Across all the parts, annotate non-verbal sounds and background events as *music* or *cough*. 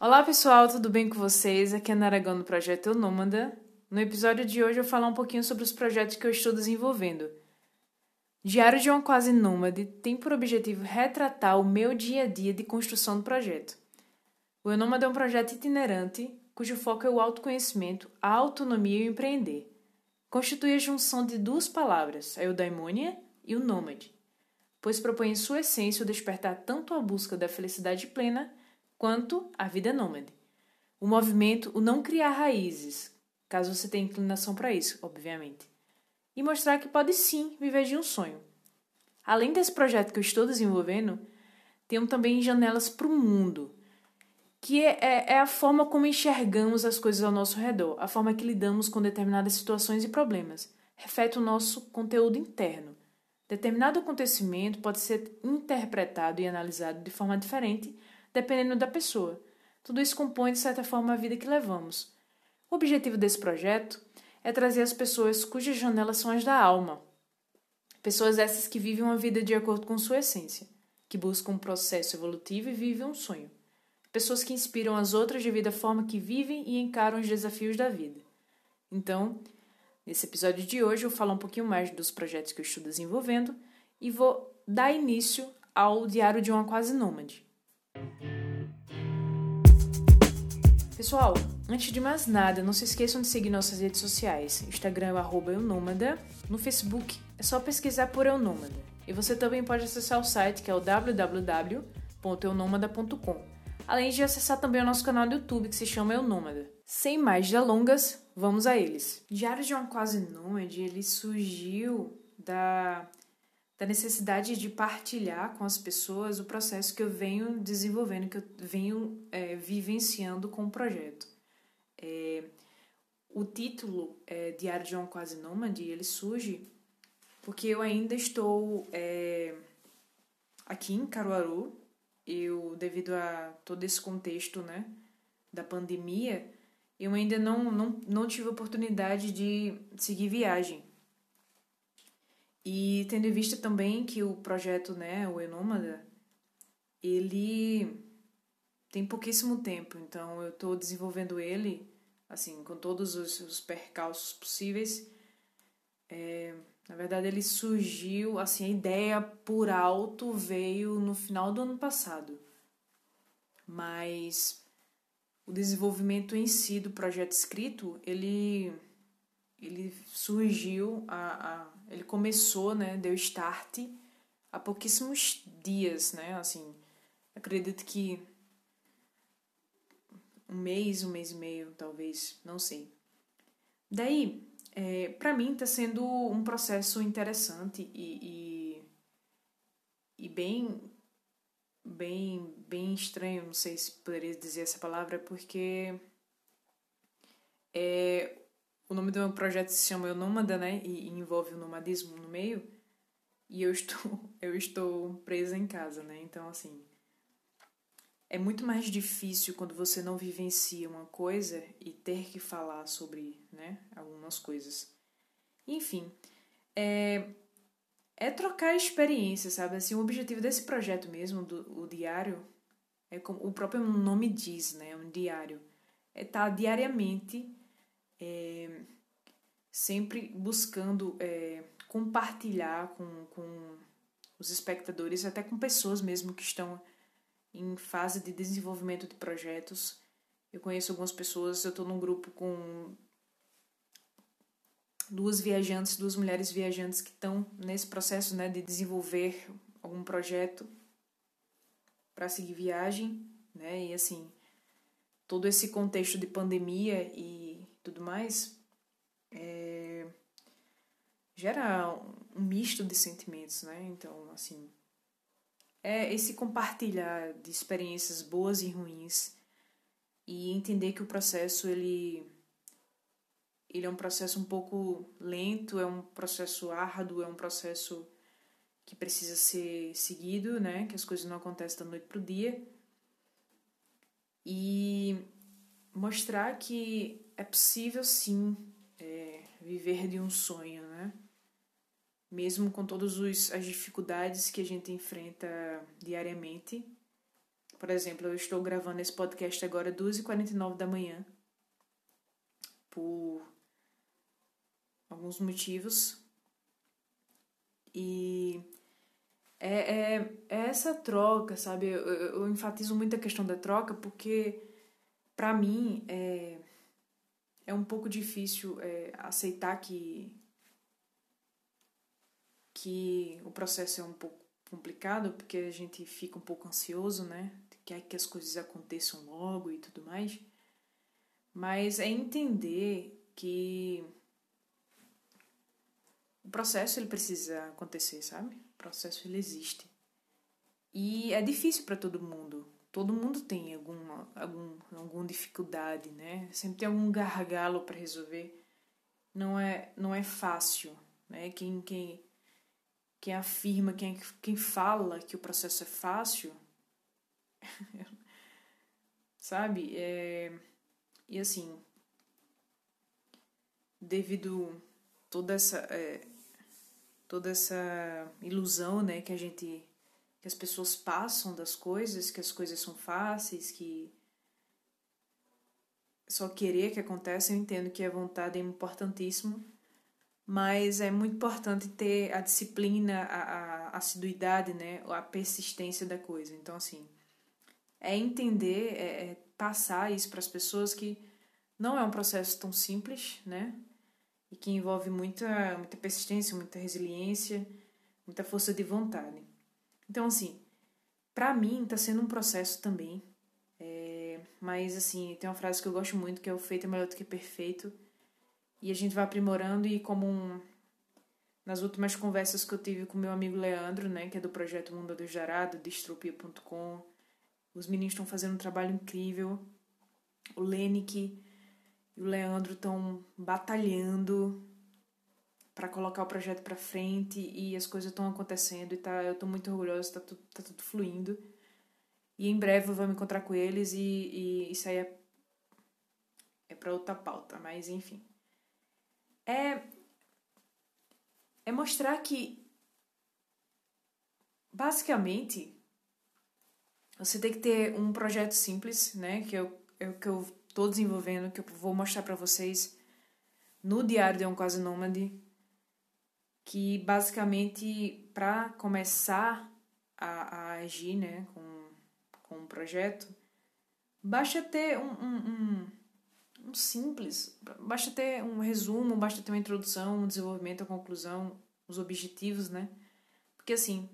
Olá pessoal, tudo bem com vocês? Aqui é Naragão do Projeto Eu Nômada. No episódio de hoje eu vou falar um pouquinho sobre os projetos que eu estou desenvolvendo. Diário de uma Quase Nômade tem por objetivo retratar o meu dia a dia de construção do projeto. O Eu Nômade é um projeto itinerante cujo foco é o autoconhecimento, a autonomia e o empreender. Constitui a junção de duas palavras, a eudaimonia e o nômade, pois propõe em sua essência o despertar tanto a busca da felicidade plena quanto a vida nômade. O movimento, o não criar raízes, caso você tenha inclinação para isso, obviamente. E mostrar que pode sim viver de um sonho. Além desse projeto que eu estou desenvolvendo, tenho também janelas para o mundo, que é, é, é, a forma como enxergamos as coisas ao nosso redor, a forma que lidamos com determinadas situações e problemas. Reflete o nosso conteúdo interno. Determinado acontecimento pode ser interpretado e analisado de forma diferente dependendo da pessoa. Tudo isso compõe, de certa forma, a vida que levamos. O objetivo desse projeto é trazer as pessoas cujas janelas são as da alma. Pessoas essas que vivem uma vida de acordo com sua essência, que buscam um processo evolutivo e vivem um sonho. Pessoas que inspiram as outras devido à forma que vivem e encaram os desafios da vida. Então, nesse episódio de hoje, eu vou falar um pouquinho mais dos projetos que eu estou desenvolvendo e vou dar início ao Diário de uma Quase Nômade. Pessoal, antes de mais nada, não se esqueçam de seguir nossas redes sociais. Instagram é eunômada. No Facebook é só pesquisar por Eunômada. E você também pode acessar o site que é o www.eunômada.com. Além de acessar também o nosso canal do YouTube que se chama Eunômada. Sem mais delongas, vamos a eles. Diário de uma Quase Nômade, ele surgiu da da necessidade de partilhar com as pessoas o processo que eu venho desenvolvendo, que eu venho é, vivenciando com o projeto. É, o título é, Diário de uma Quase Nômade, ele surge porque eu ainda estou é, aqui em Caruaru, eu, devido a todo esse contexto né, da pandemia, eu ainda não, não, não tive oportunidade de seguir viagem. E tendo em vista também que o projeto, né, o Enômada, ele tem pouquíssimo tempo, então eu estou desenvolvendo ele, assim, com todos os, os percalços possíveis. É, na verdade, ele surgiu, assim, a ideia por alto veio no final do ano passado. Mas o desenvolvimento em si do projeto escrito, ele ele surgiu, a, a, ele começou, né, deu start há pouquíssimos dias, né, assim, acredito que um mês, um mês e meio, talvez, não sei. Daí, é, para mim está sendo um processo interessante e, e, e, bem, bem, bem estranho, não sei se poderia dizer essa palavra, porque é, o nome do meu projeto se chama Eu Nômada, né? E, envolve o nomadismo no meio. E eu estou, *laughs* eu estou presa em casa, né? Então, assim. É muito mais difícil quando você não vivencia uma coisa e ter que falar sobre, né? Algumas coisas. Enfim. É, é trocar experiência, sabe? Assim, o objetivo desse projeto mesmo, do o diário, é como o próprio nome diz, né? Um diário. É estar tá diariamente é, sempre buscando é, compartilhar com, com os espectadores, até com pessoas mesmo que estão em fase de desenvolvimento de projetos. Eu conheço algumas pessoas, eu estou num grupo com duas viajantes, duas mulheres viajantes que estão nesse processo né, de desenvolver algum projeto para seguir viagem, né? E assim, todo esse contexto de pandemia e tudo mais, é, gera um misto de sentimentos, né? Então, assim, é esse compartilhar de experiências boas e ruins e entender que o processo ele ele é um processo um pouco lento, é um processo árduo, é um processo que precisa ser seguido, né? Que as coisas não acontecem da noite pro dia. E mostrar que é possível sim é, viver de um sonho, né? Mesmo com todas as dificuldades que a gente enfrenta diariamente, Por exemplo, eu estou gravando esse podcast agora às 2h49 da manhã. Por alguns motivos. E é, é, é essa troca, sabe? Eu, eu, enfatizo muito a questão da troca porque, para mim, é, é um pouco difícil é, aceitar que, que o processo é um pouco complicado, porque a gente fica um pouco ansioso, né? Quer que as coisas aconteçam logo e tudo mais. Mas é entender que o processo ele precisa acontecer, sabe? O processo ele existe. E é difícil para todo mundo. Todo mundo tem alguma, algum, alguma dificuldade, né? Sempre tem algum gargalo para resolver. Não é, não é fácil, né? Quem, quem, quem afirma, quem, quem fala que o processo é fácil, *laughs* sabe? É, e assim, devido toda essa é, toda essa ilusão, né, que a gente que as pessoas passam das coisas, que as coisas são fáceis, que só querer que aconteça, eu entendo que a vontade é importantíssimo, mas é muito importante ter a disciplina, a, a assiduidade, né, a persistência da coisa. Então, assim, é entender, é, é passar isso para as pessoas que não é um processo tão simples, né? e que envolve muita, muita persistência, muita resiliência, muita força de vontade. Então, assim, para mim está sendo um processo também, é, mas, assim, tem uma frase que eu gosto muito que é o feito é melhor do que perfeito, e a gente vai aprimorando e como um, nas últimas conversas que eu tive com meu amigo Leandro, né, que é do projeto Mundo do Jarado, distropia.com, os meninos estão fazendo um trabalho incrível, o Lenick e o Leandro estão batalhando para colocar o projeto para frente e as coisas estão acontecendo e tá, eu estou muito orgulhosa, tá tudo, tá tudo fluindo. E em breve eu vou me encontrar com eles e, e isso aí é, é para outra pauta, mas enfim. É, é mostrar que, basicamente, você tem que ter um projeto simples, né? Que eu, eu, que eu estou desenvolvendo, que eu vou mostrar para vocês no Diário de um Quase Nômade, que basicamente para começar a, a, agir né, com, com um projeto, basta ter um, um, um, um simples, basta ter um resumo, basta ter uma introdução, um desenvolvimento, a conclusão, os objetivos, né? Porque assim,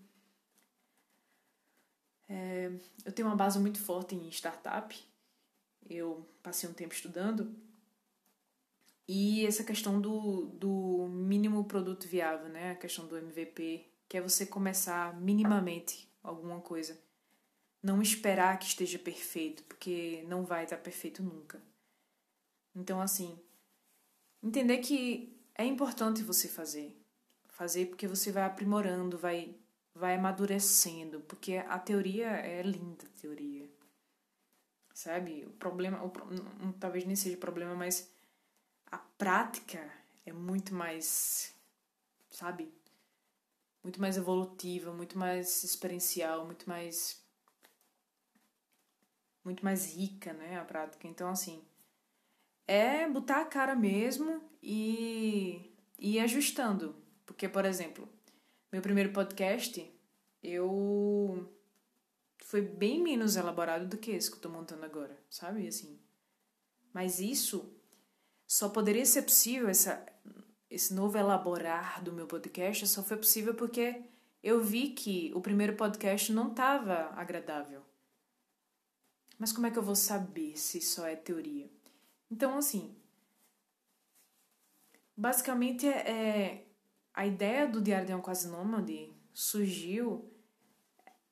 é, eu tenho uma base muito forte em startup, eu passei um tempo estudando. E essa questão do, do mínimo produto viável, né? A questão do MVP, que é você começar minimamente alguma coisa. Não esperar que esteja perfeito, porque não vai estar perfeito nunca. Então, assim, entender que é importante você fazer. Fazer porque você vai aprimorando, vai, vai amadurecendo, porque a teoria é linda, teoria sabe? O problema, o, talvez nem seja problema, mas a prática é muito mais, sabe? Muito mais evolutiva, muito mais experiencial, muito mais muito mais rica, né, a prática. Então, assim, é botar a cara mesmo e, e ir ajustando. Porque, por exemplo, meu primeiro podcast, eu foi bem menos elaborado do que esse que eu tô montando agora, sabe? Assim. Mas isso só poderia ser possível, essa, esse novo elaborar do meu podcast só foi possível porque eu vi que o primeiro podcast não estava agradável. Mas como é que eu vou saber se só é teoria? Então, assim, basicamente é, é a ideia do Diário de um Quase Nômade surgiu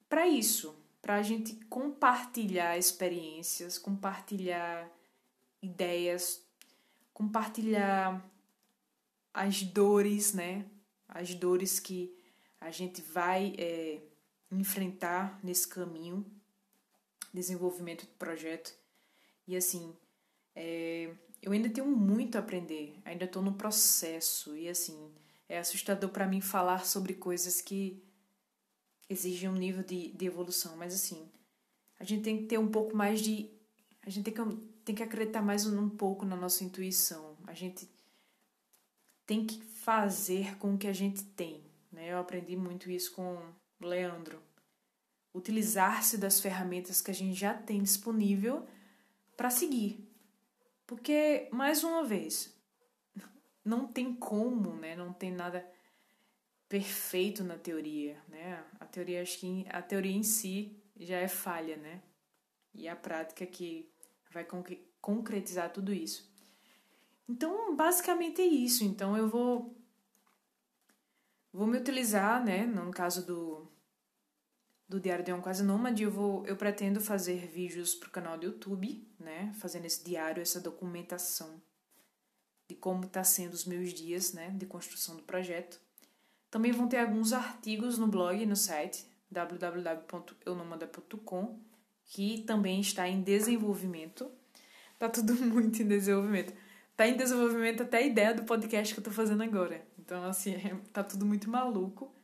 para isso, para a gente compartilhar experiências, compartilhar ideias, compartilhar as dores, né? As dores que a gente vai é, enfrentar nesse caminho, desenvolvimento do projeto. E assim, é, eu ainda tenho muito a aprender, ainda estou no processo e assim, é assustador para mim falar sobre coisas que exige um nível de, de evolução. Mas assim, a gente tem que ter um pouco mais de. A gente tem que, tem que acreditar mais um, pouco na nossa intuição. A gente tem que fazer com o que a gente tem. Né? Eu aprendi muito isso com o Leandro. Utilizar-se das ferramentas que a gente já tem disponível para seguir. Porque, mais uma vez, não tem como, né? Não tem nada perfeito na teoria, né? A teoria acho que a teoria em si já é falha, né? E a prática que vai concretizar tudo isso. Então, basicamente é isso. Então, eu vou vou me utilizar, né, no caso do do Diário de um Quase Nômade, eu vou eu pretendo fazer vídeos para o canal do YouTube, né, fazendo esse diário, essa documentação de como está sendo os meus dias, né, de construção do projeto. Também vão ter alguns artigos no blog, no site www.eunomanda.com, que também está em desenvolvimento. Tá tudo *laughs* muito em desenvolvimento. Tá em desenvolvimento até a ideia do podcast que eu tô fazendo agora. Então, assim, é, tá tudo muito maluco.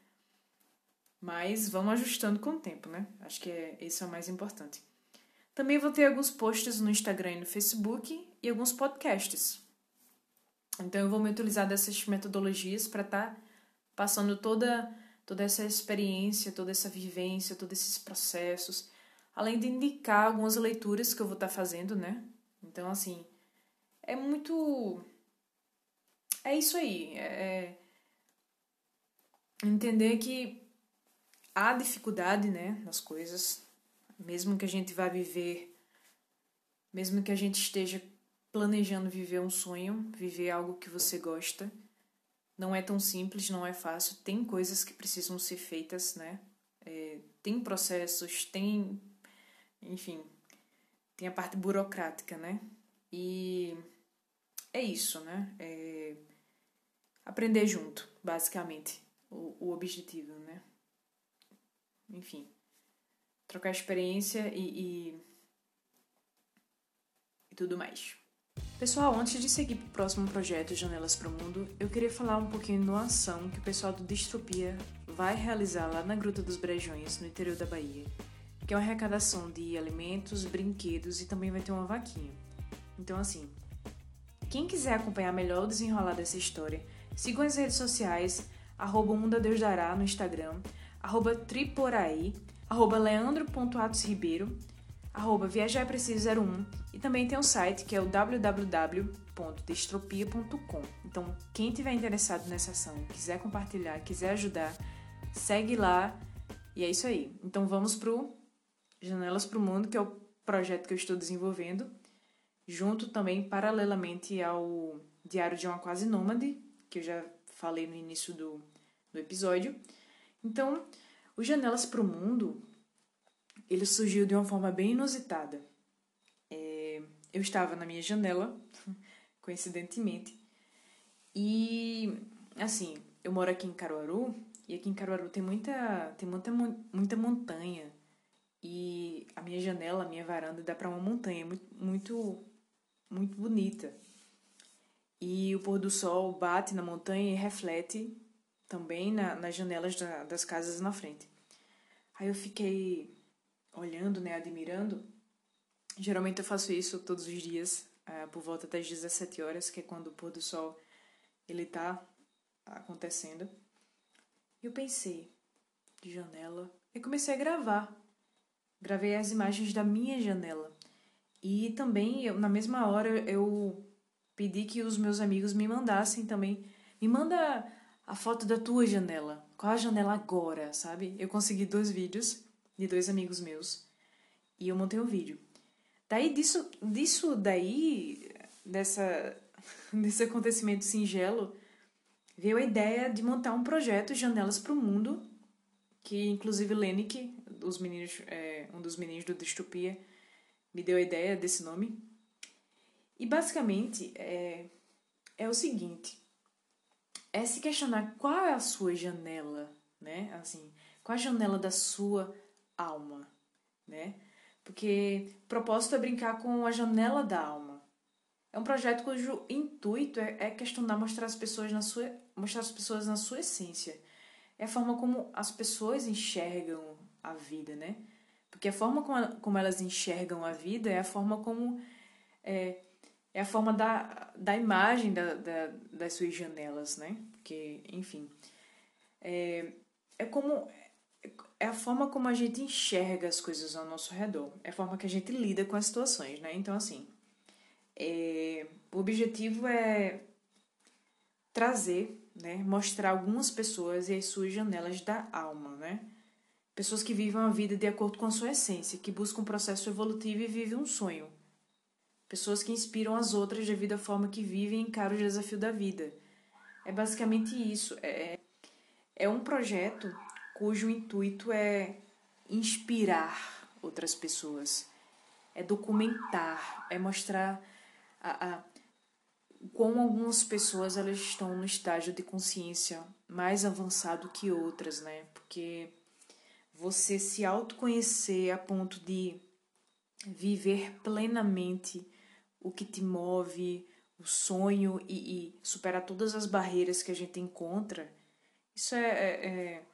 Mas vamos ajustando com o tempo, né? Acho que é, esse é o mais importante. Também vou ter alguns posts no Instagram e no Facebook e alguns podcasts. Então eu vou me utilizar dessas metodologias para estar tá passando toda toda essa experiência, toda essa vivência, todos esses processos, além de indicar algumas leituras que eu vou estar tá fazendo, né? Então assim, é muito é isso aí, é, é entender que há dificuldade, né, nas coisas, mesmo que a gente vá viver, mesmo que a gente esteja planejando viver um sonho, viver algo que você gosta, não é tão simples, não é fácil, tem coisas que precisam ser feitas, né? É, tem processos, tem, enfim, tem a parte burocrática, né? E é isso, né? É aprender junto, basicamente, o, o objetivo, né? Enfim, trocar experiência e, e, e tudo mais. Pessoal, antes de seguir para o próximo projeto Janelas para o Mundo, eu queria falar um pouquinho de uma ação que o pessoal do Distropia vai realizar lá na Gruta dos Brejões, no interior da Bahia, que é uma arrecadação de alimentos, brinquedos e também vai ter uma vaquinha. Então, assim, quem quiser acompanhar melhor o desenrolar dessa história, sigam as redes sociais, arroba Dará no Instagram, arroba Triporaí, arroba leandro.atosribeiro, arroba Viajar é Preciso 01 e também tem um site que é o www.distropia.com. Então, quem tiver interessado nessa ação, quiser compartilhar, quiser ajudar, segue lá e é isso aí. Então, vamos pro Janelas para o Mundo, que é o projeto que eu estou desenvolvendo, junto também paralelamente ao Diário de uma Quase Nômade, que eu já falei no início do, do episódio. Então, o Janelas para o Mundo ele surgiu de uma forma bem inusitada. É, eu estava na minha janela, *laughs* coincidentemente, e assim, eu moro aqui em Caruaru, e aqui em Caruaru tem muita, tem muita, muita montanha, e a minha janela, a minha varanda dá para uma montanha muito, muito, muito bonita. E o pôr do sol bate na montanha e reflete também na, nas janelas da, das casas na frente. Aí eu fiquei olhando, né, admirando. Geralmente eu faço isso todos os dias, uh, por volta das 17 horas, que é quando o pôr do sol ele tá acontecendo. Eu pensei, de janela, e comecei a gravar. Gravei as imagens da minha janela. E também, eu, na mesma hora, eu pedi que os meus amigos me mandassem também. Me manda a foto da tua janela. Qual a janela agora, sabe? Eu consegui dois vídeos de dois amigos meus. E eu montei um vídeo. Daí disso, disso daí, dessa, *laughs* desse acontecimento singelo, veio a ideia de montar um projeto Janelas para o Mundo, que inclusive Lenick, os meninos, é, um dos meninos do Distopia, me deu a ideia desse nome. E basicamente é, é o seguinte: é se questionar qual é a sua janela, né? Assim, qual a janela da sua alma, né? Porque propósito é brincar com a janela da alma. É um projeto cujo intuito é, é questionar, mostrar as pessoas na sua, mostrar as pessoas na sua essência. É a forma como as pessoas enxergam a vida, né? Porque a forma como, como elas enxergam a vida é a forma como. É, é a forma da, da imagem da, da, das suas janelas, né? Porque, enfim. É, é como. É a forma como a gente enxerga as coisas ao nosso redor. É a forma que a gente lida com as situações, né? Então, assim. É, o objetivo é trazer, né? Mostrar algumas pessoas e as suas janelas da alma, né? Pessoas que vivem a vida de acordo com a sua essência, que buscam um processo evolutivo e vivem um sonho. Pessoas que inspiram as outras devido à forma que vivem e encaram o desafio da vida. É basicamente isso. É, é um projeto cujo intuito é inspirar outras pessoas, é documentar, é mostrar a, a, como algumas pessoas elas estão no estágio de consciência mais avançado que outras, né? Porque você se autoconhecer a ponto de viver plenamente o que te move, o sonho e, e superar todas as barreiras que a gente encontra, isso é, é, é,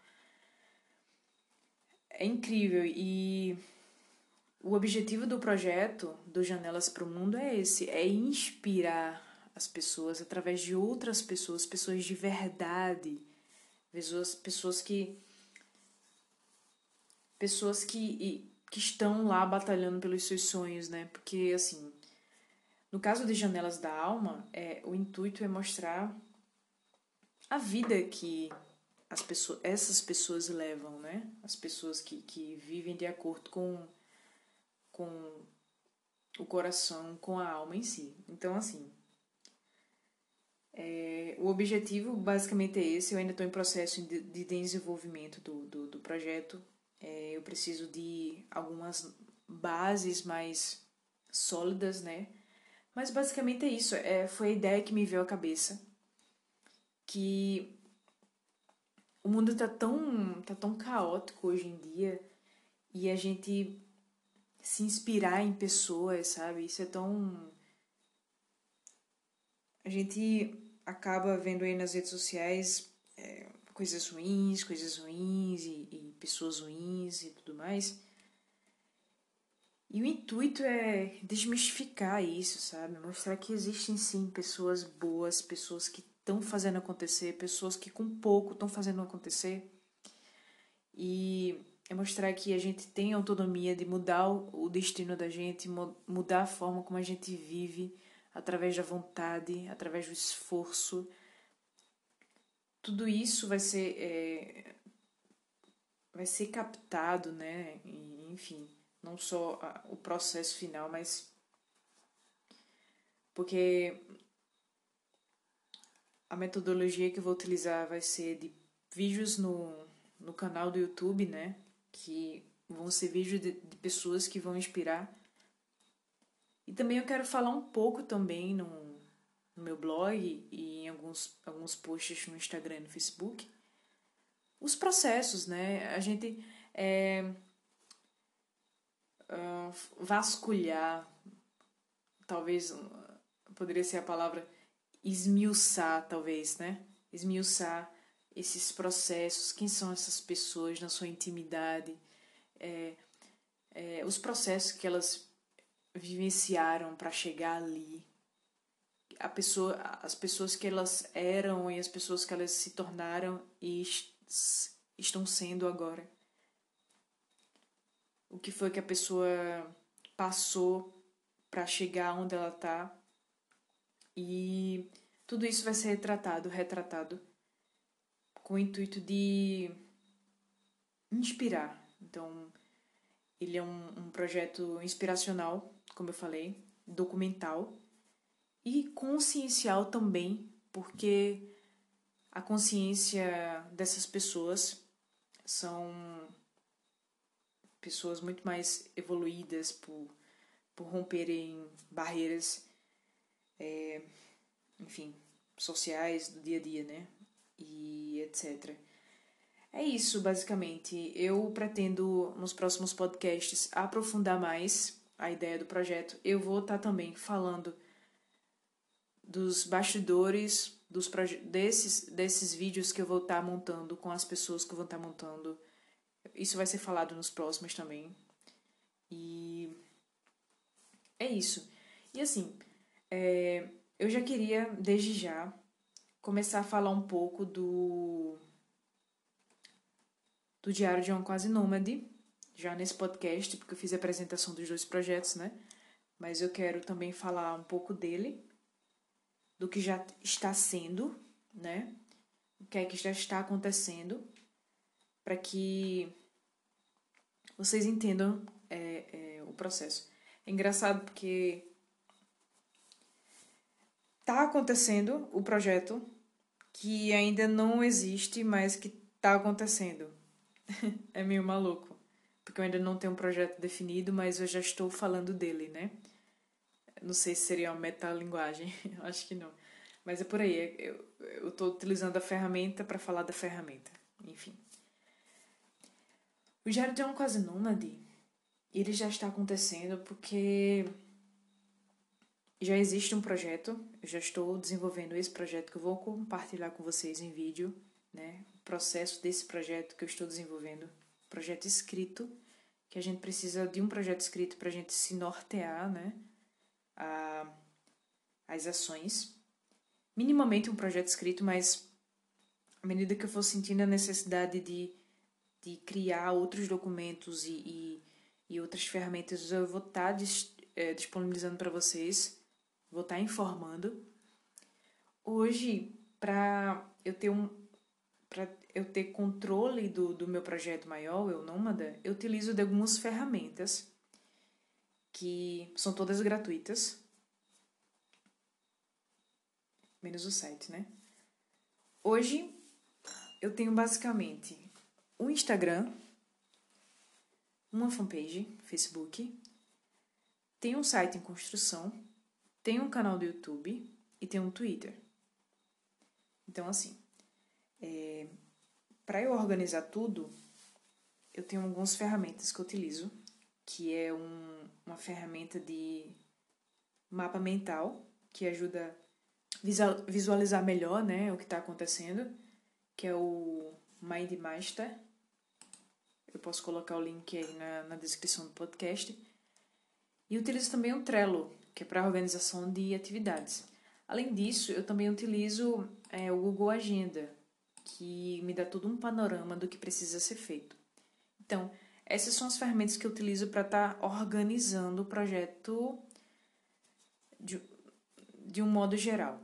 é incrível. E o objetivo do projeto do Janelas para o Mundo é esse: é inspirar as pessoas através de outras pessoas, pessoas de verdade, pessoas, pessoas que pessoas que, que estão lá batalhando pelos seus sonhos, né? Porque, assim, no caso de Janelas da Alma, é, o intuito é mostrar a vida que as pessoas, essas pessoas levam, né? As pessoas que, que vivem de acordo com, com o coração, com a alma em si. Então, assim, é, o objetivo basicamente é esse. Eu ainda estou em processo de, de desenvolvimento do, do, do projeto. É, eu preciso de algumas bases mais sólidas, né? Mas basicamente é isso. É, foi a ideia que me veio à cabeça. Que o mundo tá tão, tá tão caótico hoje em dia e a gente se inspirar em pessoas, sabe? Isso é tão. A gente acaba vendo aí nas redes sociais é, coisas ruins, coisas ruins e, e pessoas ruins e tudo mais. E o intuito é desmistificar isso, sabe? Mostrar que existem sim pessoas boas, pessoas que estão fazendo acontecer, pessoas que com pouco estão fazendo acontecer. E é mostrar que a gente tem autonomia de mudar o destino da gente, mudar a forma como a gente vive, através da vontade, através do esforço, tudo isso vai ser é, vai ser captado, né? E, enfim, não só a, o processo final, mas porque a metodologia que eu vou utilizar vai ser de vídeos no, no canal do YouTube, né? Que vão ser vídeos de, de pessoas que vão inspirar. E também eu quero falar um pouco também no, no meu blog e em alguns, alguns posts no Instagram e no Facebook, os processos, né? A gente é, uh, vasculhar, talvez poderia ser a palavra esmiuçar, talvez, né? Esmiuçar esses processos, quem são essas pessoas na sua intimidade, é, é, os processos que elas vivenciaram para chegar ali, a pessoa, as pessoas que elas eram e as pessoas que elas se tornaram e estão sendo agora. O que foi que a pessoa passou para chegar onde ela está. E tudo isso vai ser retratado, retratado com o intuito de inspirar. Então, ele é um, um projeto inspiracional, como eu falei, documental e consciencial também, porque a consciência dessas pessoas são pessoas muito mais evoluídas por, por romperem barreiras, é, enfim, sociais do dia a dia, né? E etc. É isso, basicamente. Eu pretendo, nos próximos podcasts, aprofundar mais a ideia do projeto. Eu vou estar também falando dos bastidores dos desses, desses vídeos que eu vou estar tá montando com as pessoas que eu vou estar tá montando. Isso vai ser falado nos próximos também. E é isso. E assim, é, eu já queria, desde já, começar a falar um pouco do, do Diário de uma Quase Nômade, já nesse podcast, porque eu fiz a apresentação dos dois projetos, né? Mas eu quero também falar um pouco dele, do que já está sendo, né? O que é que já está acontecendo, para que vocês entendam é, é, o processo. É engraçado porque tá acontecendo o projeto que ainda não existe, mas que tá acontecendo. *laughs* é meio maluco, porque eu ainda não tenho um projeto definido, mas eu já estou falando dele, né? Não sei se seria uma metalinguagem, *laughs* acho que não. Mas é por aí, é, eu estou utilizando a ferramenta para falar da ferramenta, enfim. O de um Quase Nômade, ele já está acontecendo porque já existe um projeto, eu já estou desenvolvendo esse projeto que eu vou compartilhar com vocês em vídeo, né? O processo desse projeto que eu estou desenvolvendo, projeto escrito, que a gente precisa de um projeto escrito para a gente se nortear, né? A, as ações. Minimamente um projeto escrito, mas à medida que eu for sentindo a necessidade de, de criar outros documentos e, e, e outras ferramentas, eu vou estar tá dis, é, disponibilizando para vocês vou estar tá informando. Hoje, para eu ter um para eu ter controle do, do meu projeto maior, eu Nômada, eu utilizo de algumas ferramentas que são todas gratuitas. Menos o site, né? Hoje eu tenho basicamente um Instagram, uma fanpage, Facebook, tem um site em construção, tem um canal do YouTube e tem um Twitter. Então, assim, é, para eu organizar tudo, eu tenho algumas ferramentas que eu utilizo, que é um, uma ferramenta de mapa mental, que ajuda a visualizar melhor né, o que está acontecendo, que é o MindMaster. Eu posso colocar o link aí na, na descrição do podcast. E utilizo também o Trello, que é para organização de atividades. Além disso, eu também utilizo é, o Google Agenda, que me dá todo um panorama do que precisa ser feito. Então, essas são as ferramentas que eu utilizo para estar tá organizando o projeto de, de um modo geral.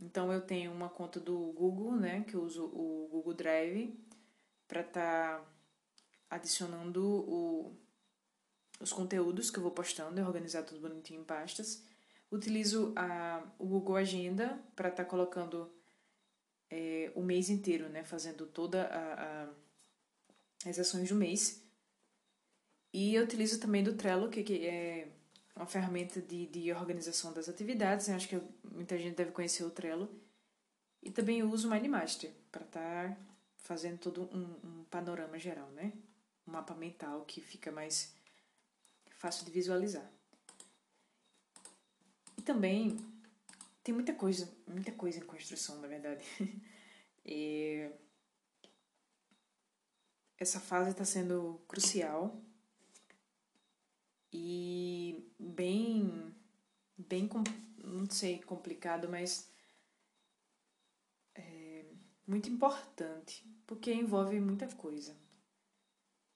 Então, eu tenho uma conta do Google, né, que eu uso o Google Drive para estar tá adicionando o, os conteúdos que eu vou postando e organizar tudo bonitinho em pastas. Utilizo a, o Google Agenda para estar tá colocando é, o mês inteiro, né? Fazendo toda a, a, as ações do mês. E eu utilizo também do Trello, que, é uma ferramenta de, de organização das atividades. Eu acho que muita gente deve conhecer o Trello. E também uso o Mindmaster para estar tá fazendo todo um, um panorama geral, né? Um mapa mental que fica mais fácil de visualizar. E também tem muita coisa, muita coisa em construção, na verdade. *laughs* e essa fase está sendo crucial e bem, bem, não sei, complicado, mas é muito importante, porque envolve muita coisa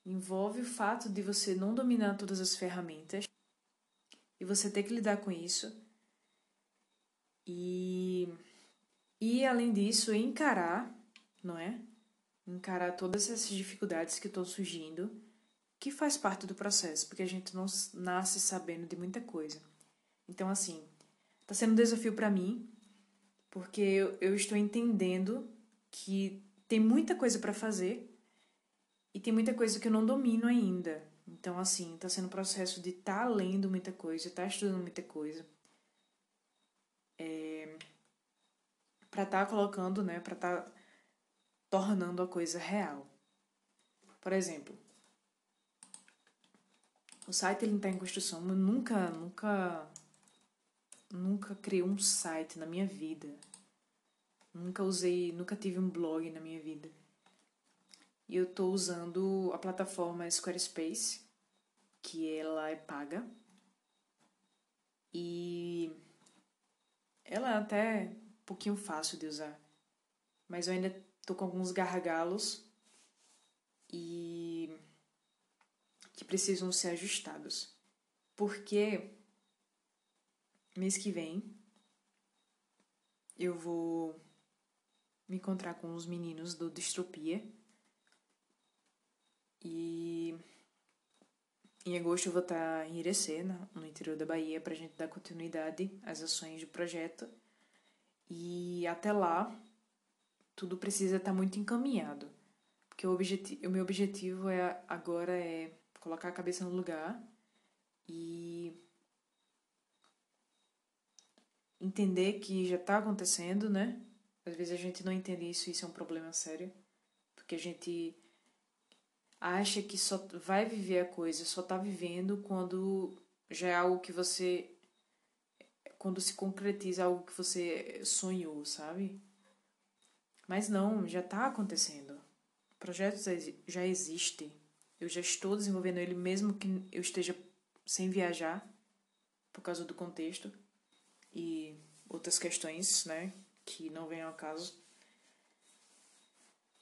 envolve o fato de você não dominar todas as ferramentas e você ter que lidar com isso. E, e além disso, encarar, não é? Encarar todas essas dificuldades que estão surgindo, que faz parte do processo, porque a gente não nasce sabendo de muita coisa. Então, assim, está sendo um desafio para mim, porque eu, eu estou entendendo que tem muita coisa para fazer e tem muita coisa que eu não domino ainda. Então, assim, tá sendo um processo de estar tá lendo muita coisa, estar tá estudando muita coisa. É, para estar tá colocando, né, para estar tá tornando a coisa real. Por exemplo, o site ele está em construção. Eu nunca, nunca, nunca criei um site na minha vida. Nunca usei, nunca tive um blog na minha vida. E eu estou usando a plataforma Squarespace, que ela é paga. E ela é até um pouquinho fácil de usar. Mas eu ainda tô com alguns gargalos e precisam ser ajustados. Porque mês que vem eu vou me encontrar com os meninos do Distropia. E em agosto eu vou estar em Irecê, no interior da Bahia, para a gente dar continuidade às ações do projeto. E até lá, tudo precisa estar muito encaminhado. Porque o, o meu objetivo é, agora é colocar a cabeça no lugar e entender que já está acontecendo, né? Às vezes a gente não entende isso e isso é um problema sério. Porque a gente acha que só vai viver a coisa, só tá vivendo quando já é algo que você. Quando se concretiza algo que você sonhou, sabe? Mas não, já tá acontecendo. O projeto já existe. Eu já estou desenvolvendo ele mesmo que eu esteja sem viajar, por causa do contexto e outras questões, né, que não vêm ao caso.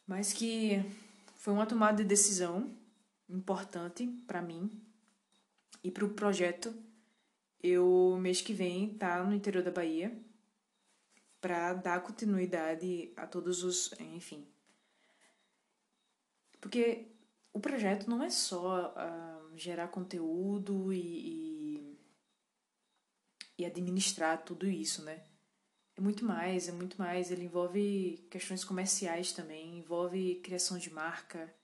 Mas que foi uma tomada de decisão importante para mim e para o projeto. Eu, mês que vem, tá no interior da Bahia para dar continuidade a todos os. Enfim. Porque o projeto não é só uh, gerar conteúdo e, e e administrar tudo isso, né? É muito mais, é muito mais. Ele envolve questões comerciais também, envolve criação de marca,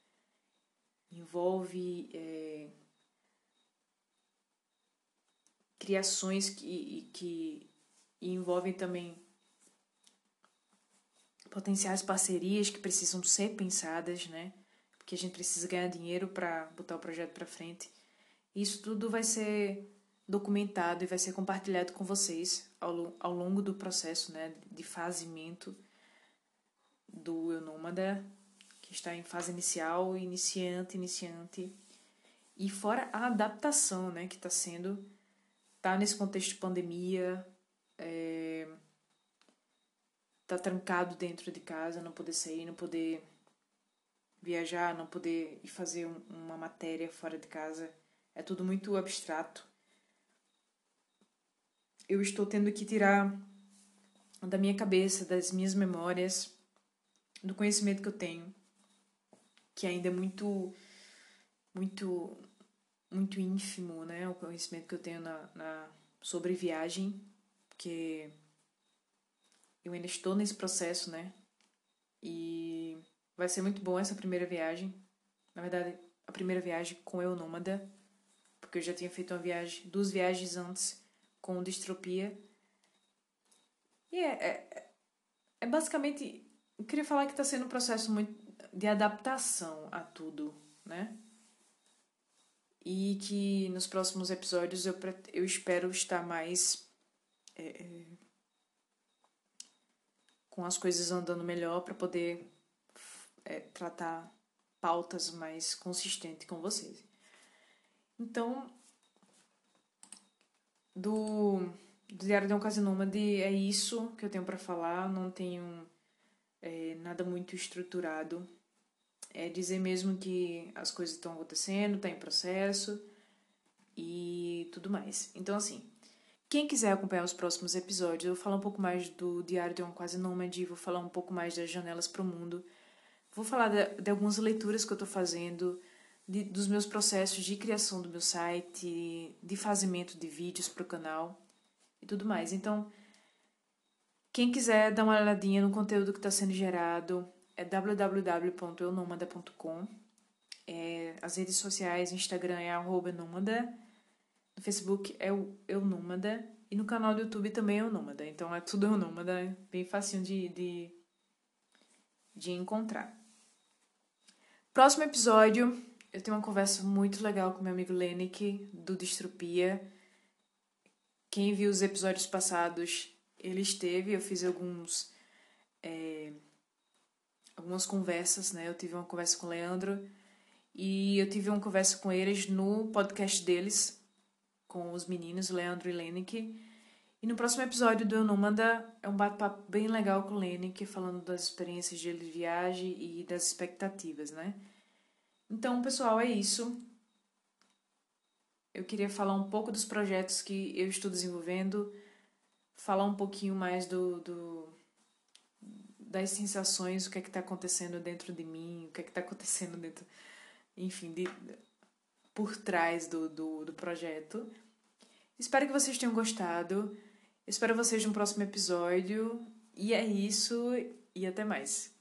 envolve é, criações que, que envolvem também potenciais parcerias que precisam ser pensadas, né? Porque a gente precisa ganhar dinheiro para botar o projeto para frente. Isso tudo vai ser documentado e vai ser compartilhado com vocês ao, ao longo do processo né, de fazimento do Eu Nômada, que está em fase inicial, iniciante, iniciante. E fora a adaptação né, que está sendo, tá nesse contexto de pandemia, é, tá trancado dentro de casa, não poder sair, não poder viajar, não poder ir fazer um, uma matéria fora de casa. É tudo muito abstrato eu estou tendo que tirar da minha cabeça, das minhas memórias, do conhecimento que eu tenho, que ainda é muito, muito, muito ínfimo, né? O conhecimento que eu tenho na, na sobre viagem, porque eu ainda estou nesse processo, né? E vai ser muito bom essa primeira viagem. Na verdade, a primeira viagem com eu nômada, porque eu já tinha feito uma viagem, duas viagens antes com distropia. E é, é, é basicamente. Eu queria falar que está sendo um processo muito de adaptação a tudo, né? E que nos próximos episódios eu, eu espero estar mais. É, é, com as coisas andando melhor para poder é, tratar pautas mais consistentes com vocês. Então, do, do Diário de um Quase Nômade é isso que eu tenho para falar. Não tenho é, nada muito estruturado. É dizer mesmo que as coisas estão acontecendo, está em processo e tudo mais. Então, assim, quem quiser acompanhar os próximos episódios, eu vou falar um pouco mais do Diário de um Quase Nômade, vou falar um pouco mais das janelas para o mundo, vou falar de, de algumas leituras que eu estou fazendo de, dos meus processos de criação do meu site, de fazimento de vídeos para o canal e tudo mais. Então, quem quiser dar uma olhadinha no conteúdo que está sendo gerado, é www.eunomada.com. É, as redes sociais, Instagram é arroba no Facebook é o Eunômada e no canal do YouTube também é Eunômada. Então é tudo Eunômada, bem facinho de, de, de encontrar. Próximo episódio eu tenho uma conversa muito legal com meu amigo Lenick, do Distropia. Quem viu os episódios passados, ele esteve, eu fiz alguns. É, algumas conversas, né? Eu tive uma conversa com o Leandro E eu tive uma conversa com eles no podcast deles, com os meninos, Leandro e Lenick. E no próximo episódio do Eu Nômada é um bate-papo bem legal com o Lenick, falando das experiências de viagem e das expectativas, né? Então, pessoal, é isso. Eu queria falar um pouco dos projetos que eu estou desenvolvendo, falar um pouquinho mais do, do das sensações, o que é que está acontecendo dentro de mim, o que é que está acontecendo dentro, enfim, de, por trás do, do, do projeto. Espero que vocês tenham gostado. Espero vocês no próximo episódio. E é isso, e até mais.